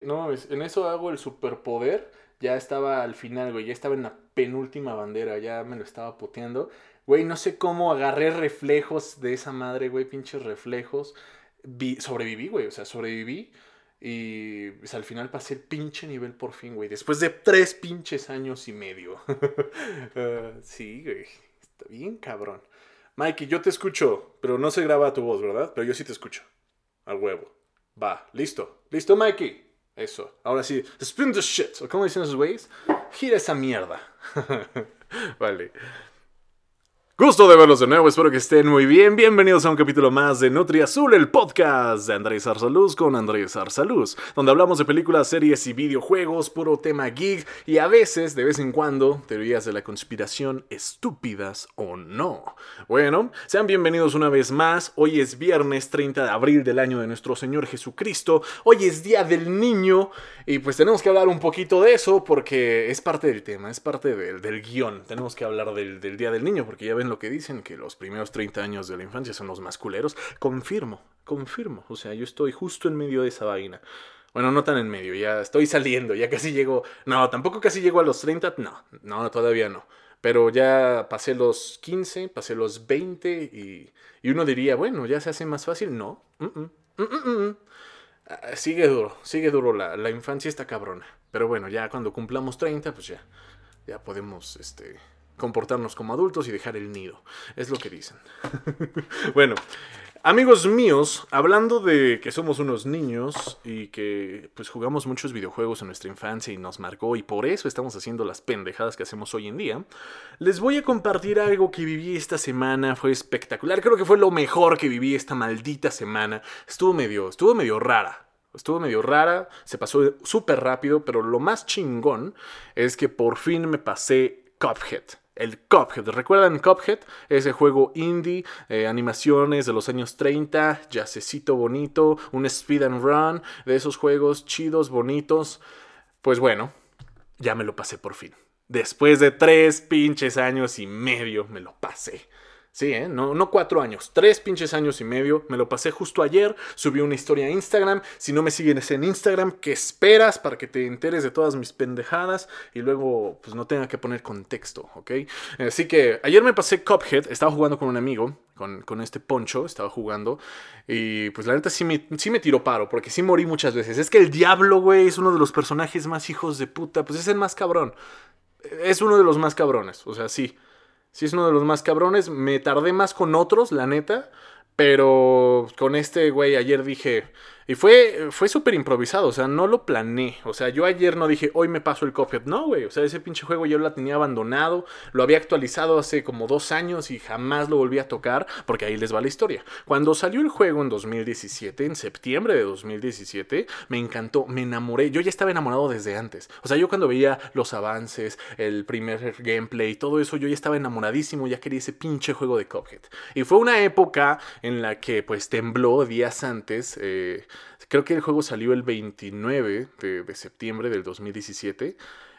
No, en eso hago el superpoder. Ya estaba al final, güey. Ya estaba en la penúltima bandera. Ya me lo estaba puteando. Güey, no sé cómo agarré reflejos de esa madre, güey. Pinches reflejos. Vi- sobreviví, güey. O sea, sobreviví. Y pues, al final pasé el pinche nivel por fin, güey. Después de tres pinches años y medio. Ah, sí, güey. Está bien, cabrón. Mikey, yo te escucho, pero no se graba tu voz, ¿verdad? Pero yo sí te escucho. Al huevo. Va, listo. ¿Listo, Mikey? Eso. Ahora sí. Spin the shit. ¿O cómo dicen esos güeyes? Gira esa mierda. vale. Gusto de verlos de nuevo, espero que estén muy bien. Bienvenidos a un capítulo más de Nutri Azul, el podcast de Andrés Arsaluz con Andrés Arsaluz, donde hablamos de películas, series y videojuegos, puro tema geek y a veces, de vez en cuando, teorías de la conspiración estúpidas o no. Bueno, sean bienvenidos una vez más. Hoy es viernes 30 de abril del año de nuestro Señor Jesucristo. Hoy es Día del Niño y pues tenemos que hablar un poquito de eso porque es parte del tema, es parte del, del guion. Tenemos que hablar del, del Día del Niño porque ya ven lo que dicen, que los primeros 30 años de la infancia son los más culeros. Confirmo, confirmo. O sea, yo estoy justo en medio de esa vaina. Bueno, no tan en medio, ya estoy saliendo, ya casi llego. No, tampoco casi llego a los 30, no, no, todavía no. Pero ya pasé los 15, pasé los 20 y, y uno diría, bueno, ya se hace más fácil. No, mm, mm, mm. Ah, sigue duro, sigue duro, la, la infancia está cabrona. Pero bueno, ya cuando cumplamos 30, pues ya, ya podemos, este, comportarnos como adultos y dejar el nido. Es lo que dicen. bueno, amigos míos, hablando de que somos unos niños y que pues jugamos muchos videojuegos en nuestra infancia y nos marcó y por eso estamos haciendo las pendejadas que hacemos hoy en día, les voy a compartir algo que viví esta semana, fue espectacular, creo que fue lo mejor que viví esta maldita semana. Estuvo medio, estuvo medio rara. Estuvo medio rara, se pasó súper rápido, pero lo más chingón es que por fin me pasé Cuphead. El Cuphead. ¿Recuerdan Cuphead? Ese juego indie, eh, animaciones de los años 30, jazzecito bonito, un speed and run, de esos juegos chidos, bonitos. Pues bueno, ya me lo pasé por fin. Después de tres pinches años y medio me lo pasé. Sí, ¿eh? No, no cuatro años, tres pinches años y medio. Me lo pasé justo ayer. Subí una historia a Instagram. Si no me sigues en Instagram, ¿qué esperas para que te enteres de todas mis pendejadas? Y luego, pues no tenga que poner contexto, ¿ok? Así que ayer me pasé Cuphead. Estaba jugando con un amigo, con, con este poncho. Estaba jugando. Y pues la neta sí me, sí me tiró paro, porque sí morí muchas veces. Es que el diablo, güey, es uno de los personajes más hijos de puta. Pues es el más cabrón. Es uno de los más cabrones, o sea, sí. Sí es uno de los más cabrones. Me tardé más con otros, la neta. Pero con este güey ayer dije... Y fue, fue súper improvisado, o sea, no lo planeé. O sea, yo ayer no dije, hoy me paso el Cuphead. No, güey, o sea, ese pinche juego yo lo tenía abandonado. Lo había actualizado hace como dos años y jamás lo volví a tocar, porque ahí les va la historia. Cuando salió el juego en 2017, en septiembre de 2017, me encantó, me enamoré. Yo ya estaba enamorado desde antes. O sea, yo cuando veía los avances, el primer gameplay, todo eso, yo ya estaba enamoradísimo, ya quería ese pinche juego de Cuphead. Y fue una época en la que pues tembló días antes. Eh, creo que el juego salió el 29 de, de, septiembre del 2017.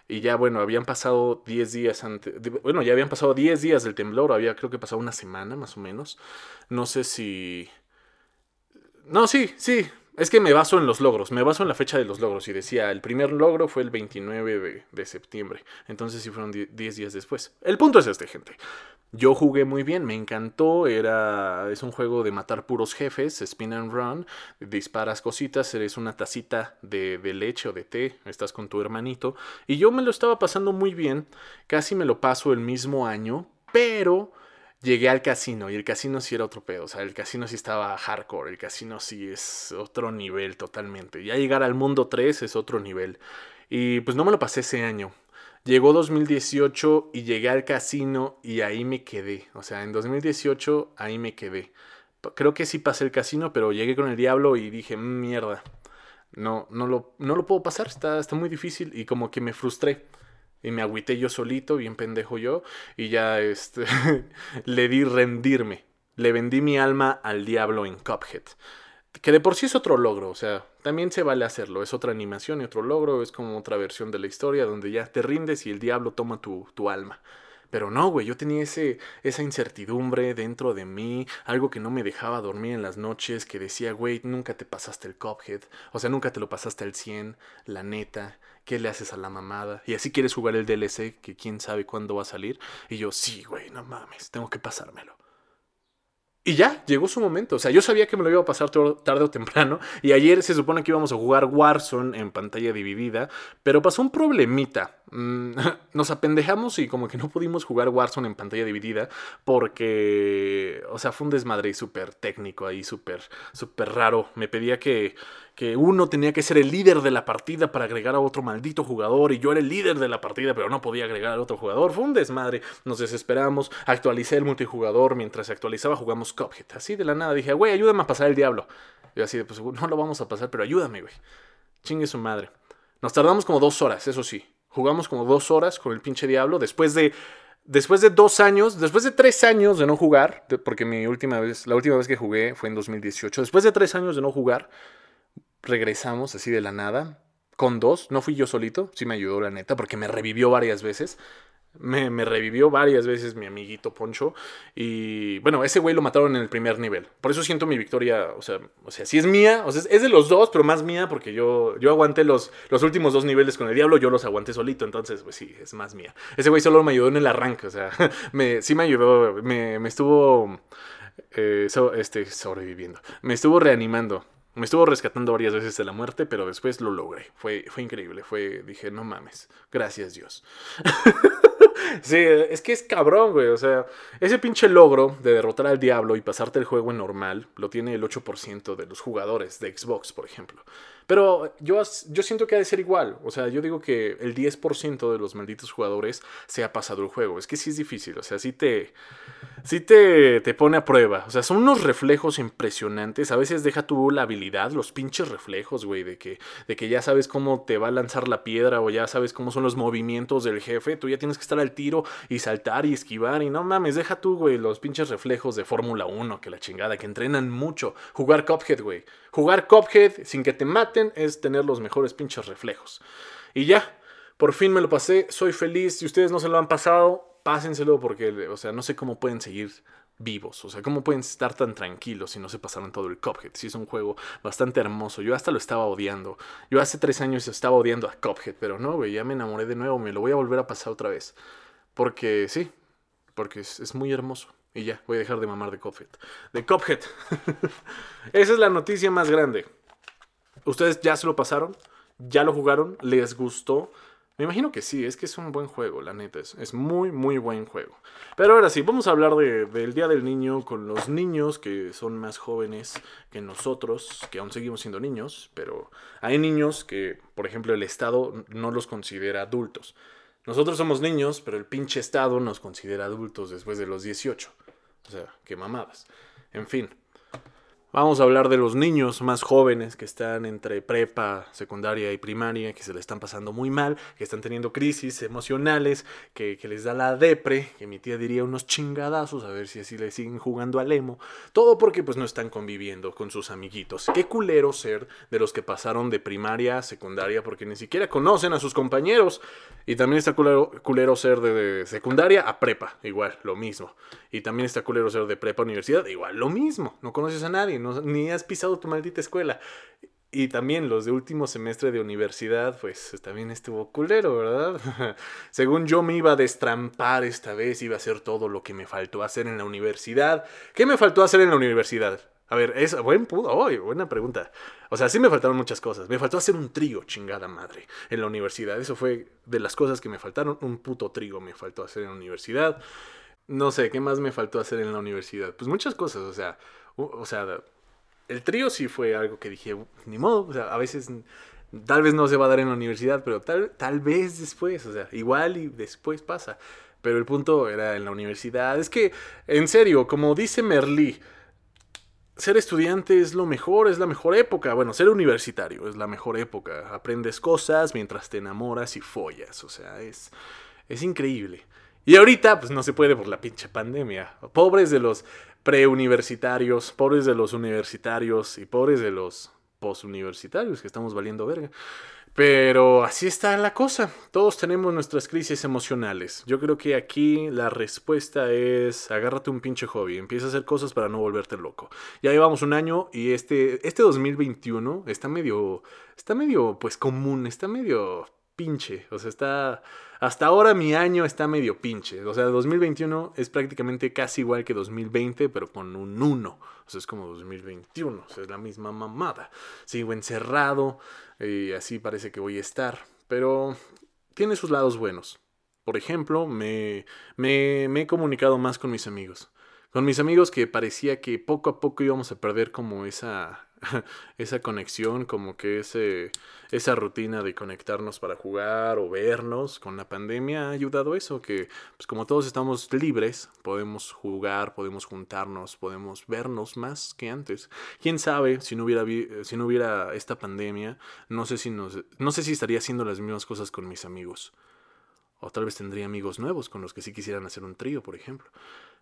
Y ya, bueno, habían pasado 10 días antes. Bueno, ya habían pasado 10 días del temblor. Había, creo que pasado una semana más o menos. No sé si. No, sí, sí. Es que me baso en los logros, me baso en la fecha de los logros y decía, el primer logro fue el 29 de, septiembre, entonces sí fueron 10 días después. El punto es este, gente. Yo jugué muy bien, me encantó, era es un juego de matar puros jefes, spin and run, disparas cositas, eres una tacita de, de leche o de té, estás con tu hermanito, y yo me lo estaba pasando muy bien, casi me lo paso el mismo año, pero llegué al casino y el casino sí era otro pedo. O sea, el casino sí estaba hardcore. El casino sí es otro nivel totalmente. Ya llegar al mundo 3 es otro nivel. Y pues no me lo pasé ese año. Llegó 2018 y llegué al casino y ahí me quedé. O sea, en 2018 ahí me quedé. Creo que sí pasé el casino, pero llegué con el diablo y dije, mierda. No, no lo, no lo puedo pasar, está, está muy difícil y como que me frustré. Y me agüité yo solito, bien pendejo yo, y ya este, le di rendirme. Le vendí mi alma al diablo en Cuphead. Que de por sí es otro logro, o sea, también se vale hacerlo. Es otra animación y otro logro, es como otra versión de la historia donde ya te rindes y el diablo toma tu, tu alma. Pero no, güey, yo tenía ese, esa incertidumbre dentro de mí, algo que no me dejaba dormir en las noches, que decía, güey, nunca te pasaste el Cuphead, o sea, nunca te lo pasaste al 100, la neta, ¿qué le haces a la mamada? Y así quieres jugar el DLC, que quién sabe cuándo va a salir. Y yo, sí, güey, no mames, tengo que pasármelo. Y ya, llegó su momento. O sea, yo sabía que me lo iba a pasar tarde o temprano. Y ayer se supone que íbamos a jugar Warzone en pantalla dividida. Pero pasó un problemita. Mm, nos apendejamos y como que no pudimos jugar Warzone en pantalla dividida. Porque, o sea, fue un desmadre súper técnico ahí, súper, súper raro. Me pedía que que uno tenía que ser el líder de la partida para agregar a otro maldito jugador y yo era el líder de la partida pero no podía agregar a otro jugador. Fue un desmadre, nos desesperamos, actualicé el multijugador, mientras se actualizaba jugamos Cuphead. Así de la nada dije, güey, ayúdame a pasar el diablo. Y así de, pues no lo vamos a pasar, pero ayúdame, güey. Chingue su madre. Nos tardamos como dos horas, eso sí. Jugamos como dos horas con el pinche diablo después de después de dos años, después de tres años de no jugar, porque mi última vez, la última vez que jugué fue en 2018, después de tres años de no jugar, regresamos así de la nada, con dos, no fui yo solito, sí me ayudó la neta, porque me revivió varias veces. Me, revivió varias veces mi amiguito Poncho. Y bueno, ese güey lo mataron en el primer nivel. Por eso siento mi victoria. O sea, o sea sí es mía. Es de los dos, pero más mía porque yo, yo aguanté los, los últimos dos niveles con el diablo. Yo los aguanté solito. Entonces, pues sí, es más mía. Ese güey solo me ayudó en el arranque. O sea, sí me ayudó. Me, me estuvo eh, este, sobreviviendo. Me estuvo reanimando. Me estuvo rescatando varias veces de la muerte, pero después lo logré. Fue, fue increíble. Fue, dije, no mames. Gracias Dios. sí, es que es cabrón, güey. O sea, ese pinche logro de derrotar al diablo y pasarte el juego en normal lo tiene el 8% de los jugadores de Xbox, por ejemplo. Pero yo, yo siento que ha de ser igual. O sea, yo digo que el 10% de los malditos jugadores se ha pasado el juego. Es que sí es difícil. O sea, sí te sí te, te, pone a prueba. O sea, son unos reflejos impresionantes. A veces deja tu la habilidad, los pinches reflejos, güey, de que, de que ya sabes cómo te va a lanzar la piedra o ya sabes cómo son los movimientos del jefe. Tú ya tienes que estar al tiro y saltar y esquivar. Y no mames, deja tú, güey, los pinches reflejos de Fórmula 1, que la chingada, que entrenan mucho. Jugar Cuphead, güey. Jugar Cuphead sin que te maten es tener los mejores pinches reflejos. Y ya, por fin me lo pasé, soy feliz. Si ustedes no se lo han pasado, pásenselo porque, o sea, no sé cómo pueden seguir vivos. O sea, ¿cómo pueden estar tan tranquilos si no se pasaron todo el Cuphead? Si es un juego bastante hermoso. Yo hasta lo estaba odiando. Yo hace tres años estaba odiando a Cuphead, pero no, güey, ya me enamoré de nuevo. Me lo voy a volver a pasar otra vez. Porque sí, porque es, muy hermoso. Y ya, voy a dejar de mamar de Cuphead. De Cuphead. Esa es la noticia más grande. ¿Ustedes ya se lo pasaron? ¿Ya lo jugaron? ¿Les gustó? Me imagino que sí, es que es un buen juego, la neta, es, muy, muy buen juego. Pero ahora sí, vamos a hablar del Día del Niño con los niños que son más jóvenes que nosotros, que aún seguimos siendo niños, pero hay niños que, por ejemplo, el Estado no los considera adultos. Nosotros somos niños, pero el pinche Estado nos considera adultos después de los 18. O sea, qué mamadas. En fin. Vamos a hablar de los niños más jóvenes que están entre prepa, secundaria y primaria, que se le están pasando muy mal, que están teniendo crisis emocionales, que, les da la depre, que mi tía diría unos chingadazos, a ver si así le siguen jugando al emo. Todo porque pues no están conviviendo con sus amiguitos. Qué culero ser de los que pasaron de primaria a secundaria porque ni siquiera conocen a sus compañeros. Y también está culero, culero ser de, secundaria a prepa, igual, lo mismo. Y también está culero ser de prepa a universidad, igual, lo mismo. No conoces a nadie ni has pisado tu maldita escuela. Y también los de último semestre de universidad, pues también estuvo culero, ¿verdad? Según yo me iba a destrampar esta vez, iba a hacer todo lo que me faltó hacer en la universidad. ¿Qué me faltó hacer en la universidad? A ver, es buen buena pregunta. O sea, sí me faltaron muchas cosas. Me faltó hacer un trigo, chingada madre, en la universidad. Eso fue de las cosas que me faltaron. Un puto trigo me faltó hacer en la universidad. No sé, ¿qué más me faltó hacer en la universidad? Pues muchas cosas, o sea, o sea, el trío sí fue algo que dije, ni modo, o sea, a veces tal vez no se va a dar en la universidad, pero tal, tal vez después, o sea, igual y después pasa. Pero el punto era en la universidad. Es que, en serio, como dice Merlí, ser estudiante es lo mejor, es la mejor época. Bueno, ser universitario es la mejor época. Aprendes cosas mientras te enamoras y follas. O sea, es, es increíble. Y ahorita, pues no se puede por la pinche pandemia. Pobres de los preuniversitarios, pobres de los universitarios y pobres de los posuniversitarios que estamos valiendo verga. Pero así está la cosa. Todos tenemos nuestras crisis emocionales. Yo creo que aquí la respuesta es agárrate un pinche hobby, empieza a hacer cosas para no volverte loco. Ya llevamos un año y este, este 2021 está medio, está medio pues común, está medio pinche. O sea, está... Hasta ahora mi año está medio pinche. O sea, 2021 es prácticamente casi igual que 2020, pero con un 1. O sea, es como 2021. O sea, es la misma mamada. Sigo encerrado y así parece que voy a estar. Pero tiene sus lados buenos. Por ejemplo, me, me, me he comunicado más con mis amigos. Con mis amigos que parecía que poco a poco íbamos a perder como esa esa conexión, como que ese, esa rutina de conectarnos para jugar o vernos con la pandemia ha ayudado a eso, que pues como todos estamos libres, podemos jugar, podemos juntarnos, podemos vernos más que antes. Quién sabe si no hubiera, si no hubiera esta pandemia, no sé, si nos, no sé si estaría haciendo las mismas cosas con mis amigos. O tal vez tendría amigos nuevos con los que sí quisieran hacer un trío, por ejemplo.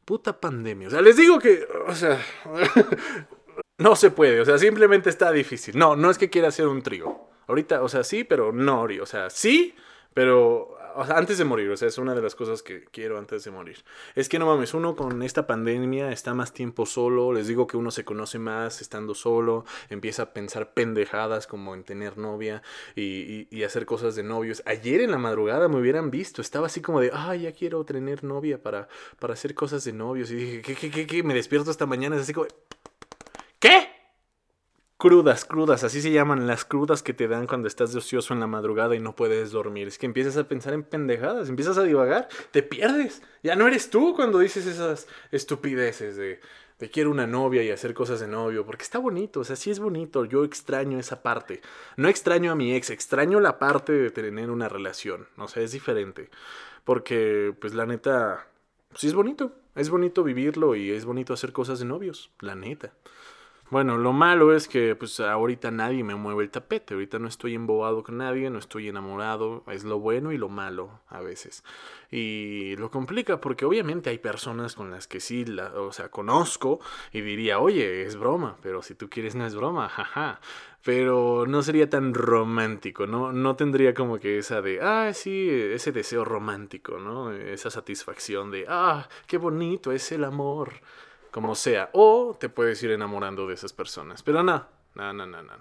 Puta pandemia. O sea, les digo que, o sea, no se puede, o sea, simplemente está difícil. No, no es que quiera hacer un trío. Ahorita, o sea, sí, pero no, o sea, sí, pero antes de morir, o sea, es una de las cosas que quiero antes de morir. Es que no mames, uno con esta pandemia está más tiempo solo, les digo que uno se conoce más estando solo, empieza a pensar pendejadas como en tener novia y, y, hacer cosas de novios. Ayer en la madrugada me hubieran visto, estaba así como de, ay, ya quiero tener novia para, para hacer cosas de novios. Y dije, ¿qué, qué, qué, qué? Me despierto esta mañana, es así como... ¿Qué? Crudas, crudas, así se llaman las crudas que te dan cuando estás de ocioso en la madrugada y no puedes dormir. Es que empiezas a pensar en pendejadas, empiezas a divagar, te pierdes. Ya no eres tú cuando dices esas estupideces de, quiero una novia y hacer cosas de novio, porque está bonito, o sea, sí es bonito, yo extraño esa parte. No extraño a mi ex, extraño la parte de tener una relación, o sea, es diferente. Porque, pues la neta, sí es bonito, es bonito vivirlo y es bonito hacer cosas de novios, la neta. Bueno, lo malo es que pues ahorita nadie me mueve el tapete, ahorita no estoy embobado con nadie, no estoy enamorado, es lo bueno y lo malo a veces. Y lo complica porque obviamente hay personas con las que sí, la, o sea, conozco y diría, oye, es broma, pero si tú quieres no es broma, jaja. Pero no sería tan romántico, ¿no? No tendría como que esa de, ah, sí, ese deseo romántico, ¿no? Esa satisfacción de, ah, qué bonito es el amor como sea. O te puedes ir enamorando de esas personas. Pero no, no, no, no, no.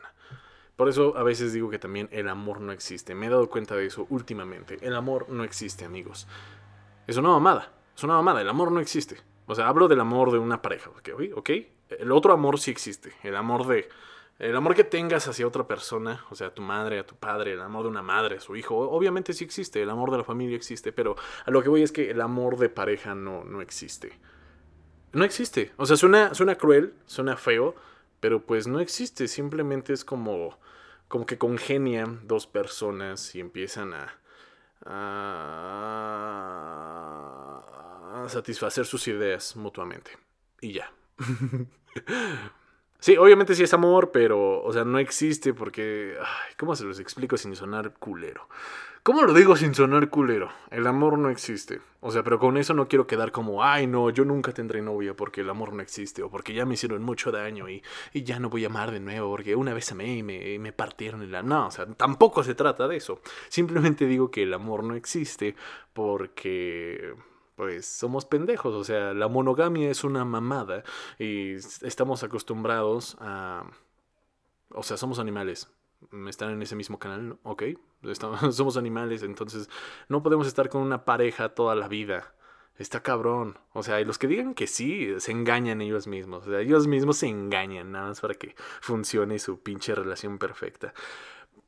Por eso a veces digo que también el amor no existe. Me he dado cuenta de eso últimamente. El amor no existe, amigos. Es una mamada. Es una mamada. El amor no existe. O sea, hablo del amor de una pareja. ¿Ok? ¿Ok? El otro amor sí existe. El amor de... El amor que tengas hacia otra persona, o sea, a tu madre, a tu padre, el amor de una madre, a su hijo, obviamente sí existe, el amor de la familia existe, pero a lo que voy es que el amor de pareja no, no existe. No existe. O sea, suena, suena cruel, suena feo, pero pues no existe. Simplemente es como, como que congenian dos personas y empiezan a, a, satisfacer sus ideas mutuamente. Y ya. sí, obviamente sí es amor, pero, o sea, no existe porque... ¿Cómo se los explico sin sonar culero? ¿Cómo lo digo sin sonar culero? El amor no existe. O sea, pero con eso no quiero quedar como, ay, no, yo nunca tendré novia porque el amor no existe o porque ya me hicieron mucho daño y, y ya no voy a amar de nuevo porque una vez amé y me, me partieron el alma. No, o sea, tampoco se trata de eso. Simplemente digo que el amor no existe porque pues somos pendejos, o sea, la monogamia es una mamada y estamos acostumbrados a... O sea, somos animales, están en ese mismo canal, ¿no? ok, Estamos, somos animales, entonces no podemos estar con una pareja toda la vida. Está cabrón. O sea, y los que digan que sí, se engañan ellos mismos. O sea, ellos mismos se engañan nada más para que funcione su pinche relación perfecta.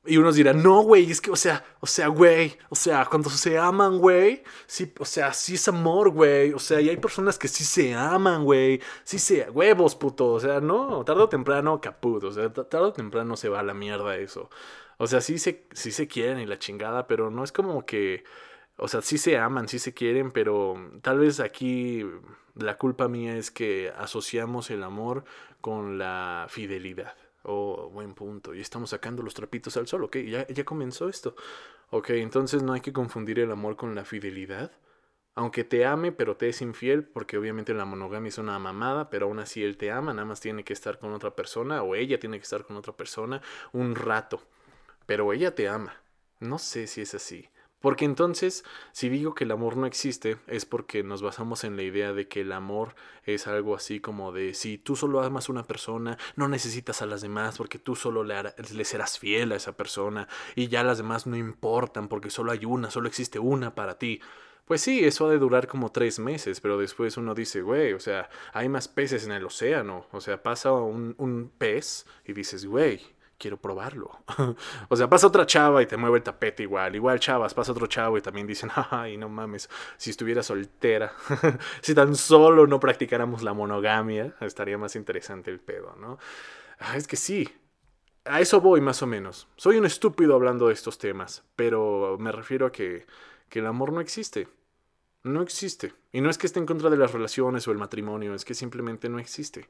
Y unos dirán, no, güey, es que, o sea, o sea, güey, o sea, cuando se aman, güey, sí, o sea, sí es amor, güey, o sea, y hay personas que sí se aman, güey, sí se, huevos, puto, o sea, no, tarde o temprano, caput, o sea, tarde o temprano se va a la mierda eso. O sea, sí se, sí se quieren y la chingada, pero no es como que, o sea, sí se aman, sí se quieren, pero tal vez aquí la culpa mía es que asociamos el amor con la fidelidad. Oh, buen punto. Y estamos sacando los trapitos al sol, ok, ya, ya comenzó esto. Ok, entonces no hay que confundir el amor con la fidelidad. Aunque te ame, pero te es infiel, porque obviamente la monogamia es una mamada, pero aún así él te ama, nada más tiene que estar con otra persona, o ella tiene que estar con otra persona un rato. pero ella te ama. No sé si es así. Porque entonces, si digo que el amor no existe, es porque nos basamos en la idea de que el amor es algo así como de si tú solo amas a una persona, no necesitas a las demás porque tú solo le, le, serás fiel a esa persona y ya las demás no importan porque solo hay una, solo existe una para ti. Pues sí, eso ha de durar como tres meses, pero después uno dice, güey, o sea, hay más peces en el océano. O sea, pasa un, un pez y dices, güey, quiero probarlo. o sea, pasa otra chava y te mueve el tapete igual. Igual chavas, pasa otro chavo y también dicen, ay, no mames, si estuviera soltera, si tan solo no practicáramos la monogamia, estaría más interesante el pedo, ¿no? Ah, es que sí. A eso voy más o menos. Soy un estúpido hablando de estos temas, pero me refiero a que, que el amor no existe. No existe. Y no es que esté en contra de las relaciones o el matrimonio, es que simplemente no existe.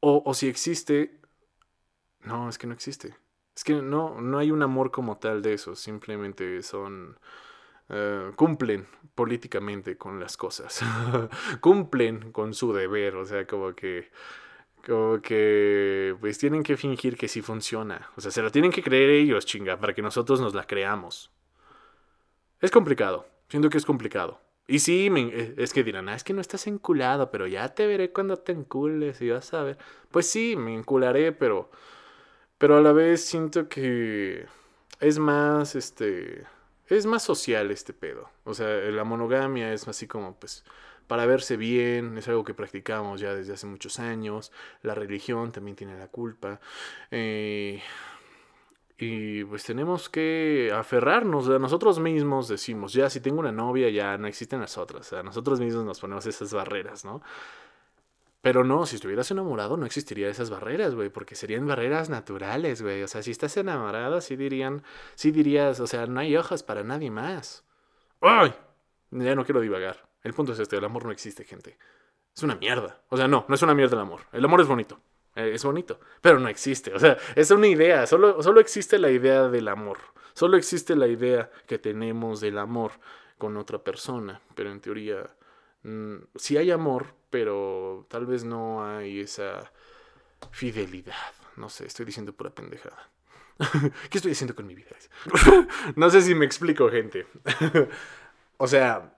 O, o si existe, no, es que no existe. Es que no, no hay un amor como tal de eso. Simplemente son. Eh, cumplen políticamente con las cosas. cumplen con su deber. O sea, como que. Como que. Pues tienen que fingir que sí funciona. O sea, se la tienen que creer ellos, chinga, para que nosotros nos la creamos. Es complicado. Siento que es complicado. Y sí, eh, es que dirán, ah, es que no estás enculado, pero ya te veré cuando te encules y vas a ver. Pues sí, me encularé, pero pero a la vez siento que es más, este, es más social este pedo. O sea, la monogamia es así como, pues, para verse bien, es algo que practicamos ya desde hace muchos años. La religión también tiene la culpa. Eh, y pues tenemos que aferrarnos a nosotros mismos, decimos, ya si tengo una novia ya no existen las otras. Sea, nosotros mismos nos ponemos esas barreras, ¿no? Pero no, si estuvieras enamorado no existirían esas barreras, güey, porque serían barreras naturales, güey. O sea, si estás enamorado, sí dirían, sí dirías, o sea, no hay hojas para nadie más. ¡Ay! Ya no quiero divagar. El punto es este, el amor no existe, gente. Es una mierda. O sea, no, no es una mierda el amor. El amor es bonito. Eh, es bonito, pero no existe. O sea, es una idea. Solo, solo existe la idea del amor. Solo existe la idea que tenemos del amor con otra persona. Pero en teoría, mm, sí hay amor, pero tal vez no hay esa fidelidad. No sé, estoy diciendo pura pendejada. ¿Qué estoy haciendo con mi vida? no sé si me explico, gente. o sea,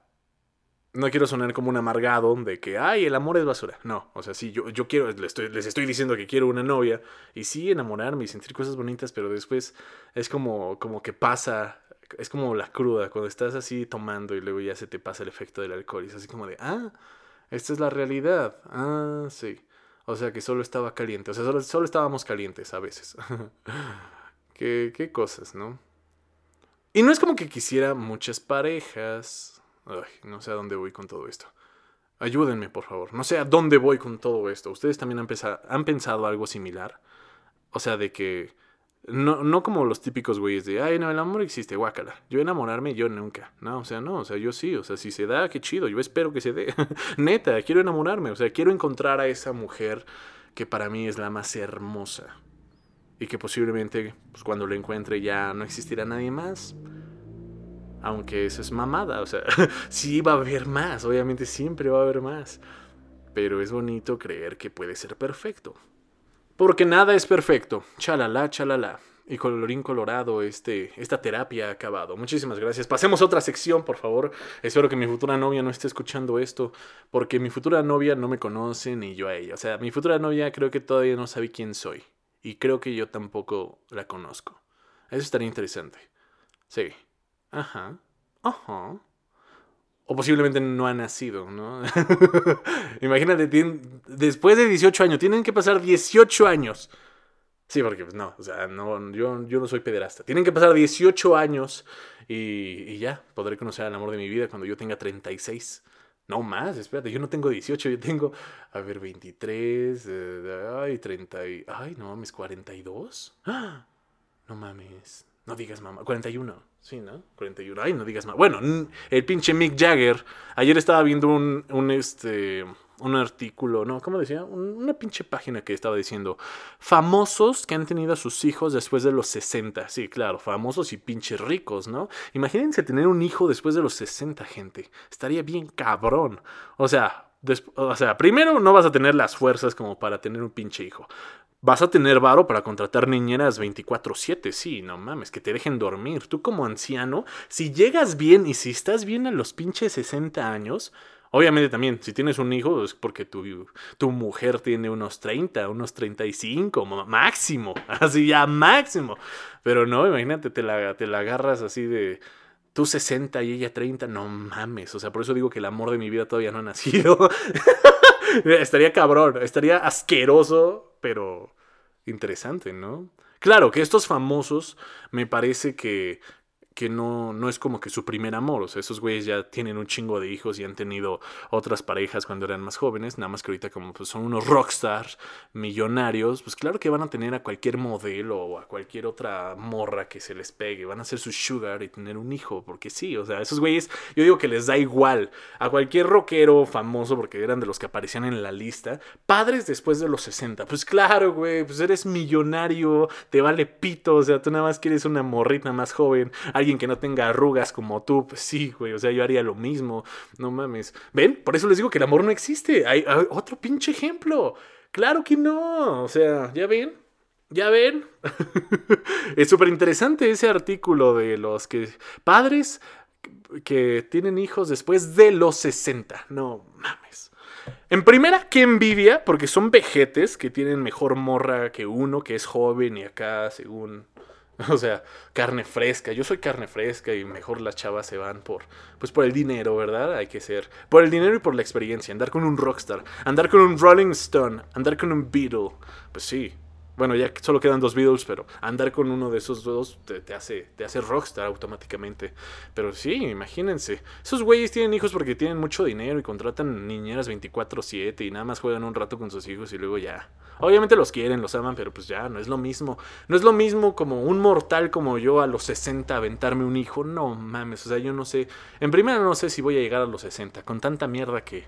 no quiero sonar como un amargado de que, ay, el amor es basura. No, o sea, sí, yo, yo quiero, les estoy, les estoy diciendo que quiero una novia y sí enamorarme y sentir cosas bonitas, pero después es como, como que pasa, es como la cruda, cuando estás así tomando y luego ya se te pasa el efecto del alcohol y es así como de, ah, esta es la realidad. Ah, sí. O sea que solo estaba caliente. O sea, solo, solo estábamos calientes a veces. ¿Qué, qué cosas, ¿no? Y no es como que quisiera muchas parejas. Ay, no sé a dónde voy con todo esto. Ayúdenme, por favor. No sé a dónde voy con todo esto. ¿Ustedes también han, han pensado algo similar? O sea, de que no, no como los típicos güeyes de, ay, no, el amor existe, guácala. Yo enamorarme, yo nunca. No, o sea, no, o sea, yo sí, o sea, si se da, qué chido, yo espero que se dé. Neta, quiero enamorarme, o sea, quiero encontrar a esa mujer que para mí es la más hermosa. Y que posiblemente, pues cuando lo encuentre ya no existirá nadie más. Aunque eso es mamada, o sea, sí va a haber más, obviamente siempre va a haber más. Pero es bonito creer que puede ser perfecto. Porque nada es perfecto. Chalala, chalala. Y colorín colorado, este, esta terapia ha acabado. Muchísimas gracias. Pasemos a otra sección, por favor. Espero que mi futura novia no esté escuchando esto, porque mi futura novia no me conoce ni yo a ella. O sea, mi futura novia creo que todavía no sabe quién soy. Y creo que yo tampoco la conozco. Eso estaría interesante. Sí. Ajá. Ajá o posiblemente no ha nacido, ¿no? Imagínate, después de 18 años, tienen que pasar 18 años. Sí, porque pues no, o sea, no, yo, yo no soy pederasta. Tienen que pasar 18 años y, y, ya, podré conocer al amor de mi vida cuando yo tenga 36. No más, espérate, yo no tengo 18, yo tengo, a ver, 23, eh, ay, 30, y, ay, no mames, 42. ¡Ah! No mames, no digas mamá, 41. Sí, ¿no? 41. Ay, no digas más. Bueno, el pinche Mick Jagger. Ayer estaba viendo un, un este, un artículo, ¿no? ¿Cómo decía? Una pinche página que estaba diciendo famosos que han tenido a sus hijos después de los 60. Sí, claro, famosos y pinches ricos, ¿no? Imagínense tener un hijo después de los 60, gente. Estaría bien cabrón. O sea, o sea, primero no vas a tener las fuerzas como para tener un pinche hijo. Vas a tener varo para contratar niñeras 24/7, sí, no mames, que te dejen dormir. Tú como anciano, si llegas bien y si estás bien a los pinches 60 años, obviamente también, si tienes un hijo es porque tu, tu mujer tiene unos 30, unos 35, máximo, así ya máximo. Pero no, imagínate, te la, te la agarras así de tú 60 y ella 30, no mames. O sea, por eso digo que el amor de mi vida todavía no ha nacido. estaría cabrón, estaría asqueroso, pero interesante, ¿no? Claro que estos famosos me parece que que no, no es como que su primer amor. O sea, esos güeyes ya tienen un chingo de hijos y han tenido otras parejas cuando eran más jóvenes. Nada más que ahorita como pues, son unos rockstars millonarios, pues claro que van a tener a cualquier modelo o a cualquier otra morra que se les pegue. Van a ser su sugar y tener un hijo. Porque sí, o sea, esos güeyes, yo digo que les da igual a cualquier rockero famoso, porque eran de los que aparecían en la lista, padres después de los 60. Pues claro, güey, pues eres millonario, te vale pito, o sea, tú nada más quieres una morrita más joven alguien que no tenga arrugas como tú, pues sí, güey, o sea, yo haría lo mismo, no mames. ¿Ven? Por eso les digo que el amor no existe. Hay, otro pinche ejemplo. Claro que no, o sea, ¿ya ven? ¿Ya ven? es súper interesante ese artículo de los que padres que tienen hijos después de los 60. No mames. En primera, qué envidia, porque son vejetes que tienen mejor morra que uno que es joven y acá, según O sea, carne fresca. Yo soy carne fresca y mejor las chavas se van por, pues por el dinero, ¿verdad? Hay que ser. Por el dinero y por la experiencia. Andar con un rockstar, andar con un Rolling Stone, andar con un Beatle. Pues sí, bueno, ya solo quedan dos Beatles, pero andar con uno de esos dos te, hace, te hace rockstar automáticamente. Pero sí, imagínense. Esos güeyes tienen hijos porque tienen mucho dinero y contratan niñeras 24-7 y nada más juegan un rato con sus hijos y luego ya. Obviamente los quieren, los aman, pero pues ya, no es lo mismo. No es lo mismo como un mortal como yo a los 60 aventarme un hijo. No mames, o sea, yo no sé. En primera no sé si voy a llegar a los 60 con tanta mierda que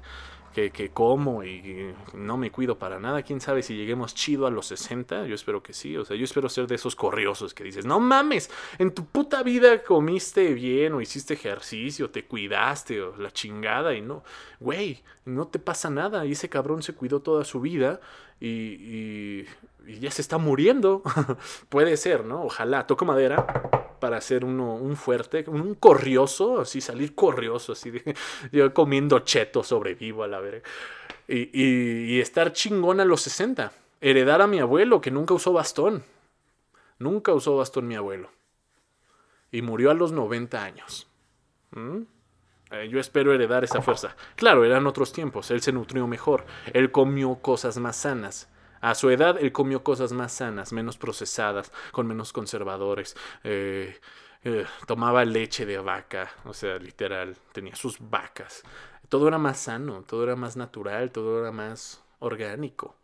que, como y no me cuido para nada. Quién sabe si lleguemos chido a los 60. Yo espero que sí. O sea, yo espero ser de esos corriosos que dices, no mames, en tu puta vida comiste bien o hiciste ejercicio, te cuidaste o la chingada y no, güey, no te pasa nada. Y ese cabrón se cuidó toda su vida y, y ya se está muriendo. Puede ser, ¿no? Ojalá, toco madera para ser uno, un fuerte, un corrioso, así salir corrioso, así de, yo comiendo cheto sobrevivo a la verga. Y, y, estar chingón a los 60. Heredar a mi abuelo que nunca usó bastón. Nunca usó bastón mi abuelo. Y murió a los 90 años. ¿Mm? Eh, yo espero heredar esa fuerza. Claro, eran otros tiempos. Él se nutrió mejor. Él comió cosas más sanas. A su edad él comió cosas más sanas, menos procesadas, con menos conservadores. Eh, eh, tomaba leche de vaca, o sea, literal, tenía sus vacas. Todo era más sano, todo era más natural, todo era más orgánico.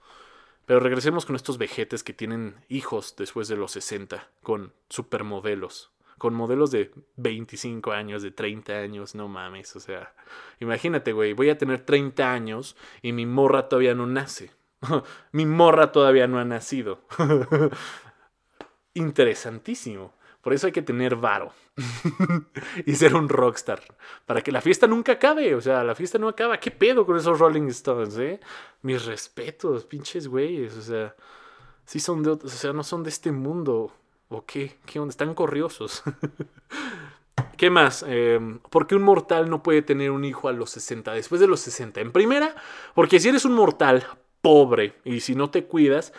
Pero regresemos con estos vejetes que tienen hijos después de los 60, con supermodelos, con modelos de 25 años, de 30 años, no mames, o sea, imagínate, güey, voy a tener 30 años y mi morra todavía no nace. Mi morra todavía no ha nacido. Interesantísimo. Por eso hay que tener varo. y ser un rockstar. Para que la fiesta nunca acabe. O sea, la fiesta no acaba. ¿Qué pedo con esos Rolling Stones, eh? Mis respetos, pinches güeyes. O sea, sí son de O sea, no son de este mundo. ¿O qué? ¿Qué onda? Están corriosos. ¿Qué más? Eh, ¿Por qué un mortal no puede tener un hijo a los 60? Después de los 60. En primera, porque si eres un mortal pobre y si no te cuidas,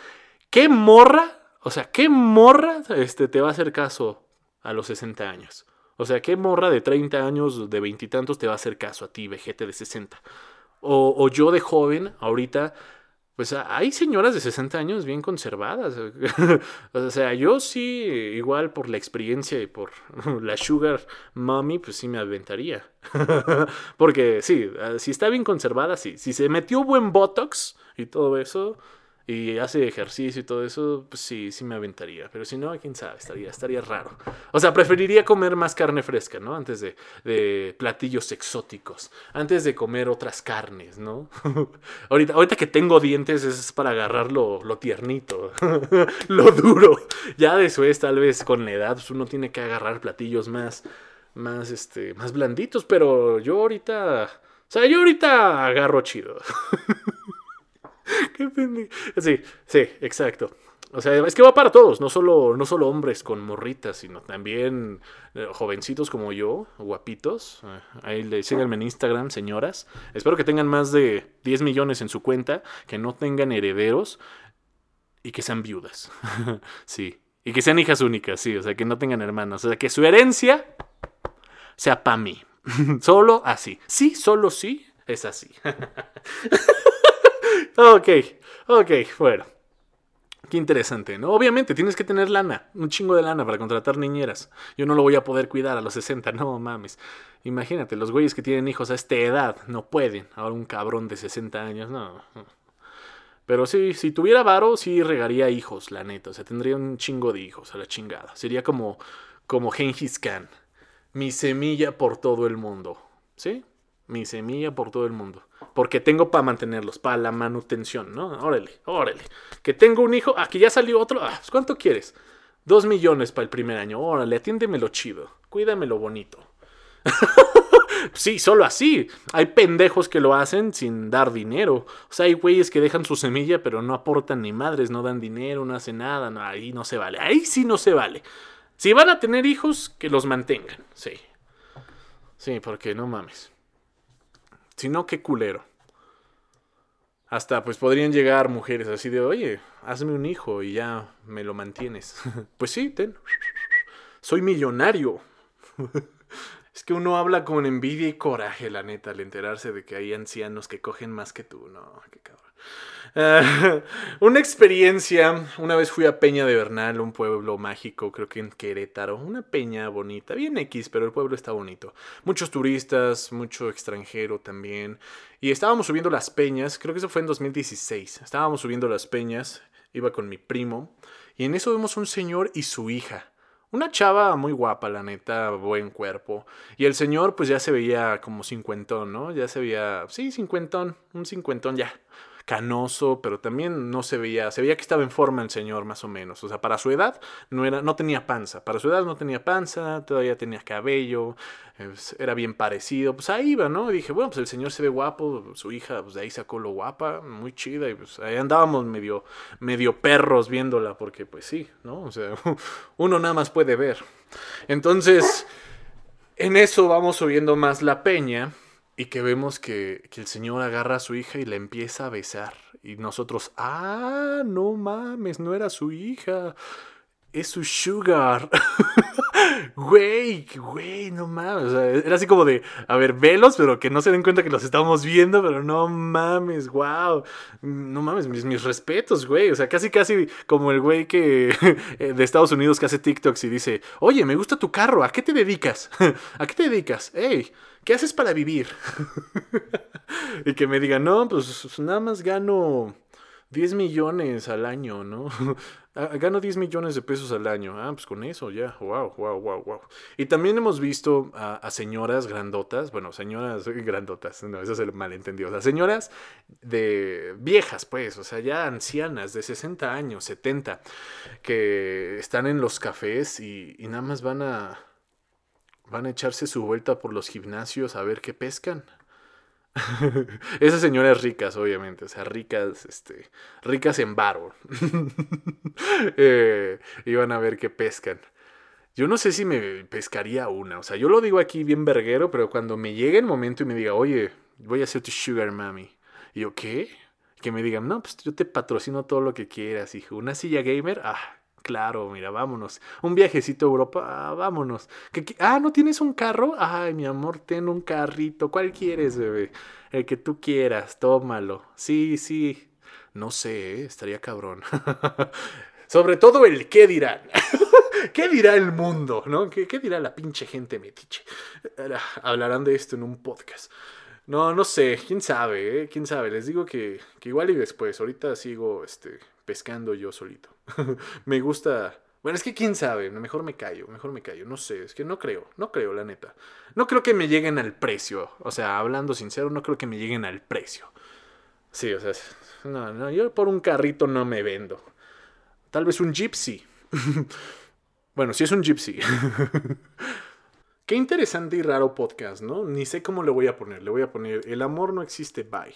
¿qué morra? O sea, ¿qué morra este, te va a hacer caso a los 60 años? O sea, ¿qué morra de 30 años, de veintitantos, te va a hacer caso a ti, vejete de 60? O, o yo de joven, ahorita, pues hay señoras de 60 años bien conservadas. o sea, yo sí, igual por la experiencia y por la sugar mommy, pues sí me aventaría. Porque sí, si está bien conservada, sí. Si se metió buen botox, y todo eso, y hace ejercicio y todo eso, pues sí, sí me aventaría. Pero si no, quién sabe, estaría, estaría raro. O sea, preferiría comer más carne fresca, ¿no? Antes de, de platillos exóticos. Antes de comer otras carnes, ¿no? ahorita, ahorita que tengo dientes es para agarrar lo, tiernito, lo duro. Ya después, tal vez con la edad, pues uno tiene que agarrar platillos más, más, este, más blanditos. Pero yo ahorita, o sea, yo ahorita agarro chido. Qué Sí, sí, exacto. O sea, es que va para todos, no solo, no solo hombres con morritas, sino también eh, jovencitos como yo, guapitos. Eh, ahí le síganme en Instagram, señoras. Espero que tengan más de 10 millones en su cuenta, que no tengan herederos y que sean viudas. sí. Y que sean hijas únicas, sí, o sea, que no tengan hermanos. O sea, que su herencia sea para mí. solo así. Sí, solo sí, es así. Ok, ok, bueno. Qué interesante, ¿no? Obviamente tienes que tener lana, un chingo de lana para contratar niñeras. Yo no lo voy a poder cuidar a los 60, no mames. Imagínate, los güeyes que tienen hijos a esta edad no pueden. Ahora un cabrón de 60 años, no. Pero sí, si tuviera varo, sí regaría hijos, la neta. O sea, tendría un chingo de hijos a la chingada. Sería como, como Genghis Khan. Mi semilla por todo el mundo. ¿Sí? Mi semilla por todo el mundo. Porque tengo para mantenerlos, para la manutención, ¿no? Órale, órale. Que tengo un hijo, aquí ya salió otro. Ah, pues, ¿Cuánto quieres? Dos millones para el primer año. Órale, atiéndemelo chido. Cuídamelo bonito. sí, solo así. Hay pendejos que lo hacen sin dar dinero. O sea, hay güeyes que dejan su semilla pero no aportan ni madres, no dan dinero, no hacen nada. Ahí no se vale. Ahí sí no se vale. Si van a tener hijos, que los mantengan. Sí. Sí, porque no mames. Si no, qué culero. Hasta pues podrían llegar mujeres así de, oye, hazme un hijo y ya me lo mantienes. pues sí, ten. Soy millonario. es que uno habla con envidia y coraje, la neta, al enterarse de que hay ancianos que cogen más que tú. No, qué cabrón. una experiencia, una vez fui a Peña de Bernal, un pueblo mágico, creo que en Querétaro, una peña bonita, bien X, pero el pueblo está bonito. Muchos turistas, mucho extranjero también. Y estábamos subiendo las peñas, creo que eso fue en 2016. Estábamos subiendo las peñas, iba con mi primo, y en eso vemos un señor y su hija. Una chava muy guapa, la neta, buen cuerpo. Y el señor, pues ya se veía como cincuentón, ¿no? Ya se veía, sí, cincuentón, un cincuentón ya canoso, pero también no se veía, se veía que estaba en forma el señor más o menos. O sea, para su edad no, era, no tenía panza, para su edad no tenía panza, todavía tenía cabello, era bien parecido. Pues ahí iba, ¿no? Y dije, bueno, pues el señor se ve guapo, su hija, pues de ahí sacó lo guapa, muy chida, y pues ahí andábamos medio, medio perros viéndola, porque pues sí, ¿no? O sea, uno nada más puede ver. Entonces, en eso vamos subiendo más la peña. Y que vemos que, que, el Señor agarra a su hija y la empieza a besar. Y nosotros, ah, no mames, no era su hija. Es su sugar. güey, güey, no mames. era así como de, a ver, velos, pero que no se den cuenta que los estamos viendo, pero no mames, wow. No mames, mis, mis respetos, güey. O sea, casi, casi como el güey que de Estados Unidos que hace TikToks y dice, oye, me gusta tu carro, ¿a qué te dedicas? ¿A qué te dedicas? Ey. ¿qué haces para vivir? y que me digan, no, pues nada más gano 10 millones al año, ¿no? Ah, gano 10 millones de pesos al año. Ah, pues con eso ya. Wow, wow, wow, wow. Y también hemos visto a, señoras grandotas, bueno, señoras grandotas, no, eso es el malentendido. O sea, señoras de viejas, pues, o sea, ya ancianas de 60 años, 70, que están en los cafés y nada más van a van a echarse su vuelta por los gimnasios a ver qué pescan. Esas señoras ricas, obviamente, o sea, ricas, este, ricas en barro. eh, iban a ver qué pescan. Yo no sé si me pescaría una, o sea, yo lo digo aquí bien verguero, pero cuando me llegue el momento y me diga, oye, voy a ser tu sugar mami, y yo, ¿qué? Que me digan, no, pues yo te patrocino todo lo que quieras, hijo. Una silla gamer, ah, Claro, mira, vámonos. Un viajecito a Europa, ah, vámonos. ah, ¿no tienes un carro? Ay, mi amor, ten un carrito. ¿Cuál quieres, bebé? El que tú quieras, tómalo. Sí, sí. No sé, ¿eh? estaría cabrón. Sobre todo el qué dirán. ¿Qué dirá el mundo? ¿no? ¿Qué, ¿Qué, dirá la pinche gente metiche? Hablarán de esto en un podcast. No, no sé, quién sabe, ¿eh? quién sabe. Les digo que, que igual y después. Ahorita sigo este, pescando yo solito. me gusta... Bueno, es que quién sabe, mejor me callo, mejor me callo, no sé, es que no creo, no creo, la neta. No creo que me lleguen al precio, o sea, hablando sincero, no creo que me lleguen al precio. Sí, o sea, no, no, yo por un carrito no me vendo. Tal vez un gypsy. bueno, si es un gypsy. Qué interesante y raro podcast, ¿no? Ni sé cómo le voy a poner. Le voy a poner El amor no existe, bye.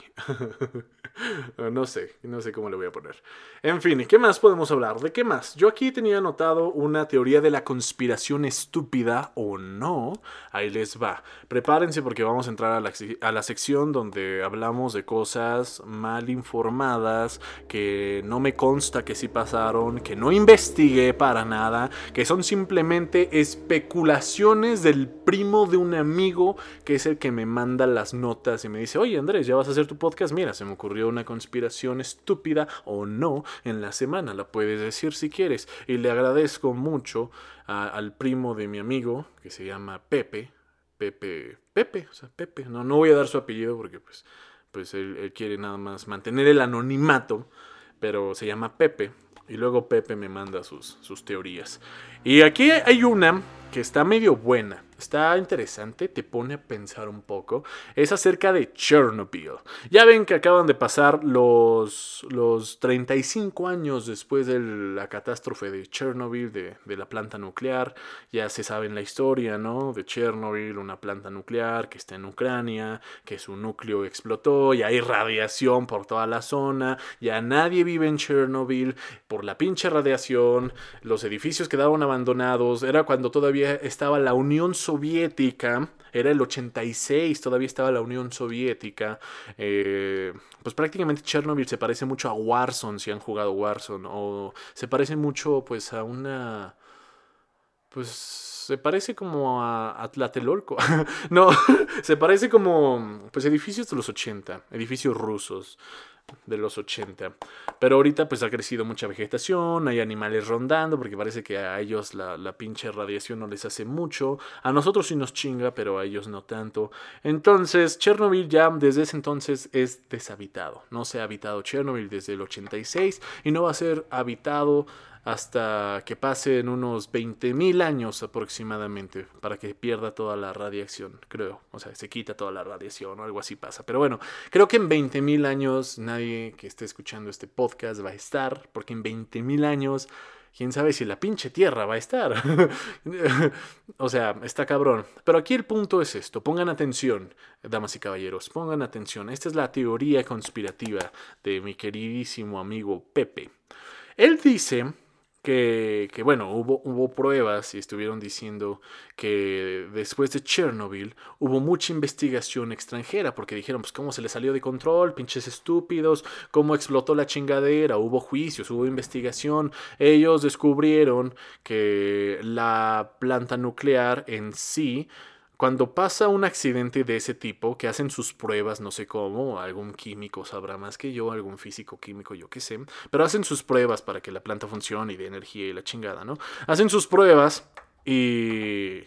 no sé, no sé cómo le voy a poner. En fin, ¿qué más podemos hablar? ¿De qué más? Yo aquí tenía anotado una teoría de la conspiración estúpida o no. Ahí les va. Prepárense porque vamos a entrar a la, a la sección donde hablamos de cosas mal informadas, que no me consta que sí pasaron, que no investigué para nada, que son simplemente especulaciones del el primo de un amigo que es el que me manda las notas y me dice, oye Andrés, ya vas a hacer tu podcast, mira, se me ocurrió una conspiración estúpida o no en la semana, la puedes decir si quieres. Y le agradezco mucho al primo de mi amigo, que se llama Pepe, Pepe, Pepe, o sea, Pepe, no, no voy a dar su apellido porque pues, pues él, él quiere nada más mantener el anonimato, pero se llama Pepe. Y luego Pepe me manda sus, sus teorías. Y aquí hay una que está medio buena. Está interesante, te pone a pensar un poco. Es acerca de Chernobyl. Ya ven que acaban de pasar los, los 35 años después de la catástrofe de Chernobyl, de, de la planta nuclear. Ya se sabe en la historia, ¿no? De Chernobyl, una planta nuclear que está en Ucrania, que su núcleo explotó y hay radiación por toda la zona. Ya nadie vive en Chernobyl por la pinche radiación. Los edificios quedaron abandonados. Era cuando todavía estaba la Unión Soviética Soviética, era el 86, todavía estaba la Unión Soviética. Eh, pues prácticamente Chernobyl se parece mucho a Warzone, si han jugado Warzone, o se parece mucho pues a una... Pues se parece como a Atlatelolco. no, se parece como pues edificios de los 80, edificios rusos de los 80. Pero ahorita pues ha crecido mucha vegetación, hay animales rondando, porque parece que a ellos la, la, pinche radiación no les hace mucho. A nosotros sí nos chinga, pero a ellos no tanto. Entonces, Chernobyl ya desde ese entonces es deshabitado. No se ha habitado Chernobyl desde el 86 y no va a ser habitado hasta que pasen unos 20.000 años aproximadamente para que pierda toda la radiación, creo. O sea, se quita toda la radiación o algo así pasa. Pero bueno, creo que en 20.000 años nadie que esté escuchando este podcast va a estar, porque en 20.000 años quién sabe si la pinche tierra va a estar. o sea, está cabrón. Pero aquí el punto es esto, pongan atención, damas y caballeros, pongan atención. Esta es la teoría conspirativa de mi queridísimo amigo Pepe. Él dice que, bueno, hubo, hubo pruebas y estuvieron diciendo que después de Chernobyl hubo mucha investigación extranjera, porque dijeron, pues cómo se le salió de control, pinches estúpidos, cómo explotó la chingadera, hubo juicios, hubo investigación. Ellos descubrieron que la planta nuclear en sí cuando pasa un accidente de ese tipo, que hacen sus pruebas, no sé cómo, algún químico sabrá más que yo, algún físico químico, yo qué sé, pero hacen sus pruebas para que la planta funcione y de energía y la chingada, ¿no? Hacen sus pruebas y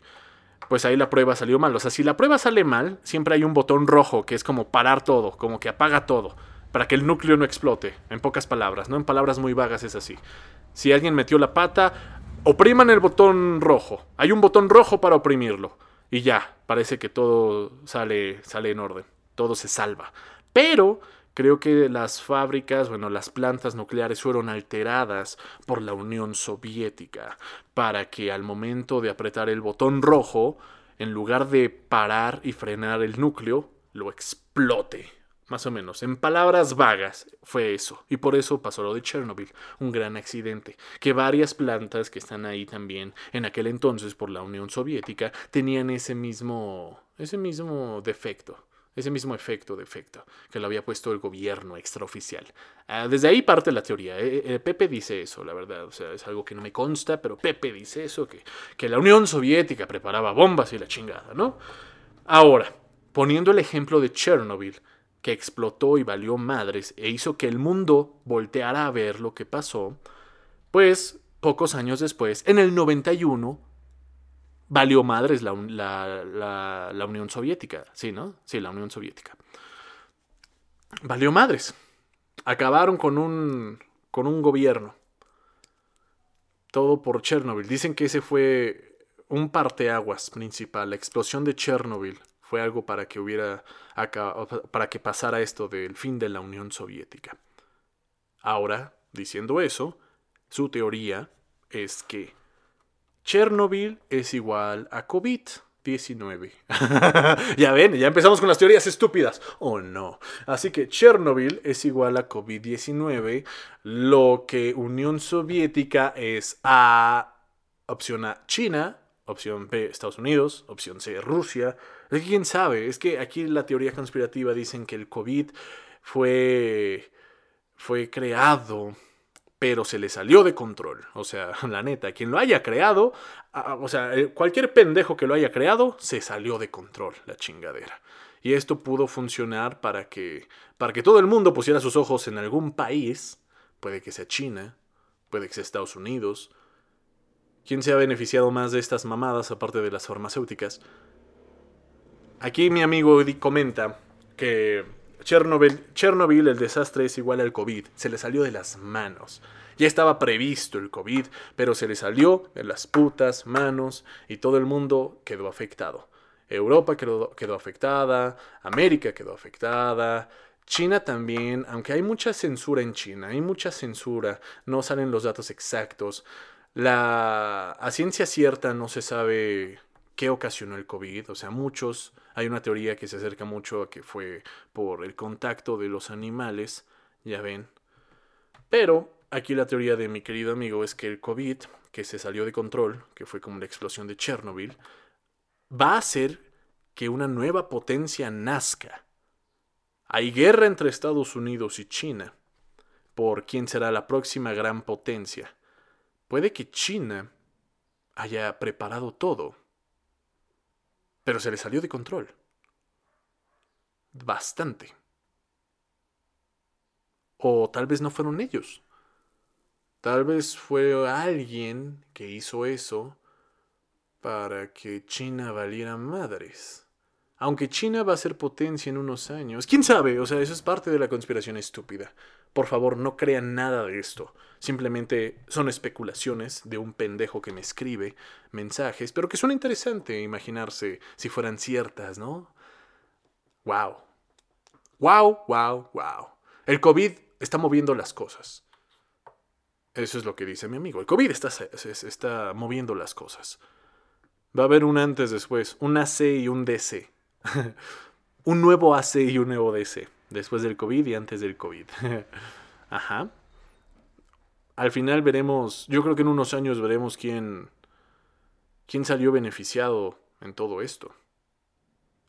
pues ahí la prueba salió mal. O sea, si la prueba sale mal, siempre hay un botón rojo que es como parar todo, como que apaga todo, para que el núcleo no explote, en pocas palabras, ¿no? En palabras muy vagas es así. Si alguien metió la pata, opriman el botón rojo. Hay un botón rojo para oprimirlo y ya, parece que todo sale, sale en orden, todo se salva. Pero creo que las fábricas, bueno, las plantas nucleares fueron alteradas por la Unión Soviética para que al momento de apretar el botón rojo, en lugar de parar y frenar el núcleo, lo explote. Más o menos, en palabras vagas, fue eso. Y por eso pasó lo de Chernobyl, un gran accidente. Que varias plantas que están ahí también, en aquel entonces por la Unión Soviética, tenían ese mismo, ese mismo defecto. Ese mismo efecto, defecto, que lo había puesto el gobierno extraoficial. Ah, desde ahí parte la teoría. Eh, eh, Pepe dice eso, la verdad. O sea, es algo que no me consta, pero Pepe dice eso, que, que la Unión Soviética preparaba bombas y la chingada, ¿no? Ahora, poniendo el ejemplo de Chernobyl, que explotó y valió madres e hizo que el mundo volteara a ver lo que pasó, pues pocos años después, en el 91, valió madres la, la, la, Unión Soviética. Sí, ¿no? Sí, la Unión Soviética. Valió madres. Acabaron con un, con un gobierno. Todo por Chernobyl. Dicen que ese fue un parteaguas principal, la explosión de Chernobyl fue algo para que hubiera para que pasara esto del fin de la Unión Soviética. Ahora, diciendo eso, su teoría es que Chernobyl es igual a COVID. 19. ya ven, ya empezamos con las teorías estúpidas. ¿O oh, no? Así que Chernobyl es igual a COVID-19, lo que Unión Soviética es A, opción A, China, opción B, Estados Unidos, opción C, Rusia. Es que quién sabe, es que aquí la teoría conspirativa dicen que el COVID fue, fue creado pero se le salió de control. O sea, la neta, quien lo haya creado, o sea, eh, cualquier pendejo que lo haya creado, se salió de control la chingadera. Y esto pudo funcionar para que, para que todo el mundo pusiera sus ojos en algún país, puede que sea China, puede que sea Estados Unidos. ¿Quién se ha beneficiado más de estas mamadas aparte de las farmacéuticas? Aquí mi amigo Eddie comenta que Chernobyl, Chernobyl, el desastre es igual al COVID. Se le salió de las manos. Ya estaba previsto el COVID, pero se le salió de las putas manos y todo el mundo quedó afectado. Europa quedó, quedó afectada, América quedó afectada, China también, aunque hay mucha censura en China, hay mucha censura, no salen los datos exactos. La, a ciencia cierta no se sabe qué ocasionó el COVID. O sea, muchos, hay una teoría que se acerca mucho a que fue por el contacto de los animales, ya ven. Pero aquí la teoría de mi querido amigo es que el COVID, que se salió de control, que fue como la explosión de Chernobyl, va a hacer que una nueva potencia nazca. Hay guerra entre Estados Unidos y China por quién será la próxima gran potencia. Puede que China haya preparado todo pero se le salió de control. Bastante. O tal vez no fueron ellos. Tal vez fue alguien que hizo eso para que China valiera madres. Aunque China va a ser potencia en unos años. ¿Quién sabe? O sea, eso es parte de la conspiración estúpida. Por favor, no crean nada de esto. Simplemente son especulaciones de un pendejo que me escribe mensajes, pero que suena interesante imaginarse si fueran ciertas, ¿no? Wow. Wow, wow, wow. El COVID está moviendo las cosas. Eso es lo que dice mi amigo. El COVID está, está moviendo las cosas. Va a haber un antes después, un AC y un DC. un nuevo AC y un nuevo DC. Después del COVID y antes del COVID. Ajá. Al final veremos, yo creo que en unos años veremos quién, quién salió beneficiado en todo esto.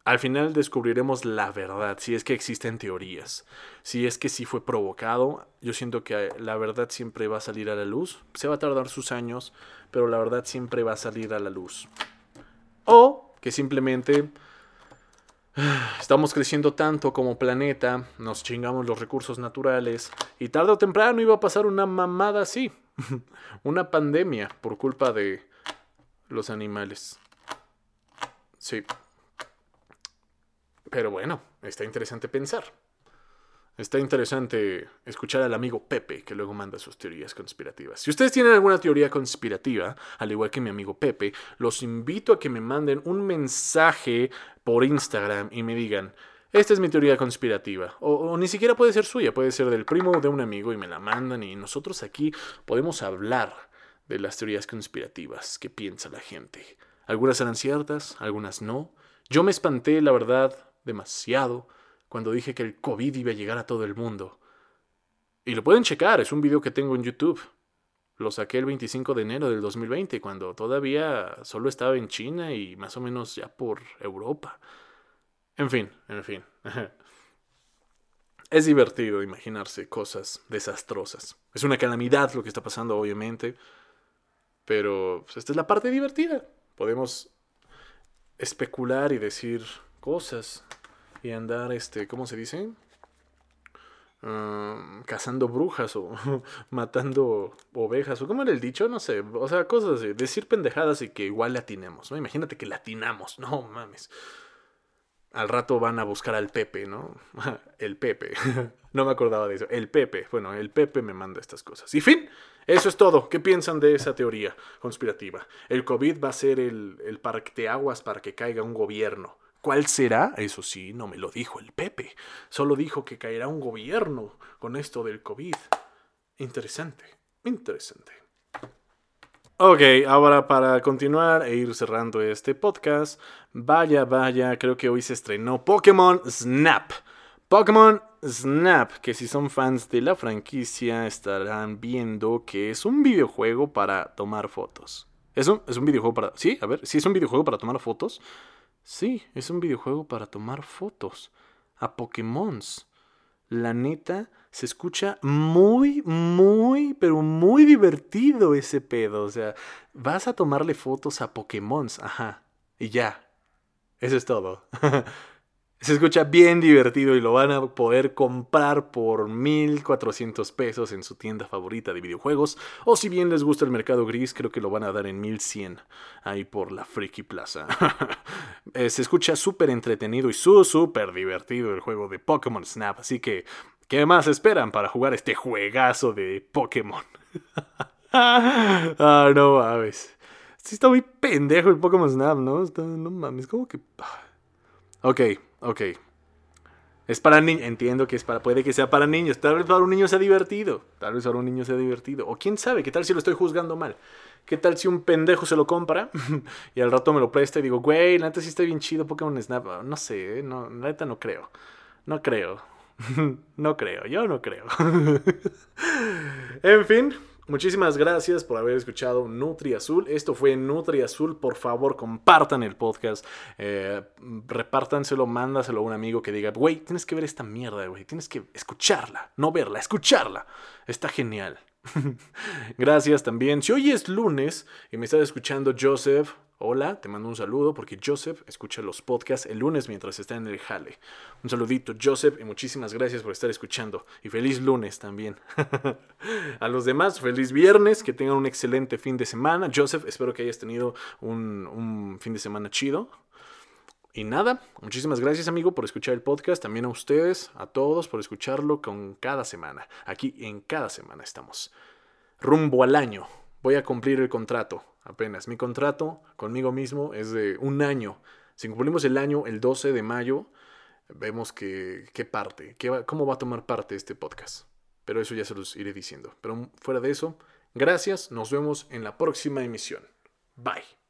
Al final descubriremos la verdad, si es que existen teorías, si es que sí fue provocado. Yo siento que la verdad siempre va a salir a la luz. Se va a tardar sus años, pero la verdad siempre va a salir a la luz. O que simplemente Estamos creciendo tanto como planeta, nos chingamos los recursos naturales y tarde o temprano iba a pasar una mamada así, una pandemia por culpa de los animales. Sí. Pero bueno, está interesante pensar. Está interesante escuchar al amigo Pepe, que luego manda sus teorías conspirativas. Si ustedes tienen alguna teoría conspirativa, al igual que mi amigo Pepe, los invito a que me manden un mensaje por Instagram y me digan, esta es mi teoría conspirativa. O, ni siquiera puede ser suya, puede ser del primo de un amigo y me la mandan y nosotros aquí podemos hablar de las teorías conspirativas que piensa la gente. Algunas serán ciertas, algunas no. Yo me espanté, la verdad, demasiado cuando dije que el COVID iba a llegar a todo el mundo. Y lo pueden checar, es un video que tengo en YouTube. Lo saqué el 25 de enero del 2020, cuando todavía solo estaba en China y más o menos ya por Europa. En fin, en fin. Es divertido imaginarse cosas desastrosas. Es una calamidad lo que está pasando, obviamente. Pero pues, esta es la parte divertida. Podemos especular y decir cosas y andar, este, ¿cómo se dice? Ah, cazando brujas o matando ovejas o como era el dicho, no sé, o sea, cosas así, decir pendejadas y que igual latinemos, ¿no? Imagínate que latinamos, no mames. Al rato van a buscar al Pepe, ¿no? el Pepe. no me acordaba de eso. El Pepe. Bueno, el Pepe me manda estas cosas. Y fin, eso es todo. ¿Qué piensan de esa teoría conspirativa? El COVID va a ser el, el parteaguas para que caiga un gobierno. ¿Cuál será? Eso sí, no me lo dijo el Pepe. Solo dijo que caerá un gobierno con esto del COVID. Interesante, interesante. Ok, ahora para continuar e ir cerrando este podcast, vaya, vaya, creo que hoy se estrenó Pokémon Snap. Pokémon Snap, que si son fans de la franquicia estarán viendo que es un videojuego para tomar fotos. ¿Es es un videojuego para... Sí, a ver, ¿sí es un videojuego para tomar fotos? Sí, es un videojuego para tomar fotos. A Pokémons. La neta, se escucha muy, muy, pero muy divertido ese pedo. O sea, vas a tomarle fotos a Pokémon, ajá, y ya. Eso es todo. se escucha bien divertido y lo van a poder comprar por 1400 pesos en su tienda favorita de videojuegos. O si bien les gusta el mercado gris, creo que lo van a dar en 1100 ahí por la Friki Plaza. Eh, se escucha súper entretenido y súper divertido el juego de Pokémon Snap. Así que ¿Qué más esperan para jugar este juegazo de Pokémon? ah, no mames. Sí está muy pendejo el Pokémon Snap, ¿no? no mames, como que... Ok, ok. Es para niños, entiendo que es para, puede que sea para niños, tal vez para un niño sea divertido, tal vez para un niño sea divertido, o quién sabe, qué tal si lo estoy juzgando mal, qué tal si un pendejo se lo compra y al rato me lo presta y digo, güey, la neta sí está bien chido Pokémon Snap, no sé, no, la neta no creo, no creo, no creo, yo no creo. en fin, muchísimas gracias por haber escuchado Nutri Azul. Esto fue Nutri Azul. Por favor, compartan el podcast. Eh, repártanselo, mándaselo a un amigo que diga, güey, tienes que ver esta mierda, güey. Tienes que escucharla, no verla, escucharla. Está genial. gracias también. Si hoy es lunes y me estás escuchando Joseph, Hola, te mando un saludo porque Joseph escucha los podcasts el lunes mientras está en el jale. Un saludito, Joseph, y muchísimas gracias por estar escuchando. Y feliz lunes también. A los demás, feliz viernes, que tengan un excelente fin de semana. Joseph, espero que hayas tenido un, un fin de semana chido. Y nada, muchísimas gracias amigo por escuchar el podcast, también a ustedes, a todos por escucharlo con cada semana. Aquí en cada semana estamos. Rumbo al año. Voy a cumplir el contrato apenas. Mi contrato conmigo mismo es de un año. Si cumplimos el año el 12 de mayo, vemos que, qué parte, qué cómo va a tomar parte este podcast. Pero eso ya se los iré diciendo. Pero fuera de eso, gracias, nos vemos en la próxima emisión. Bye.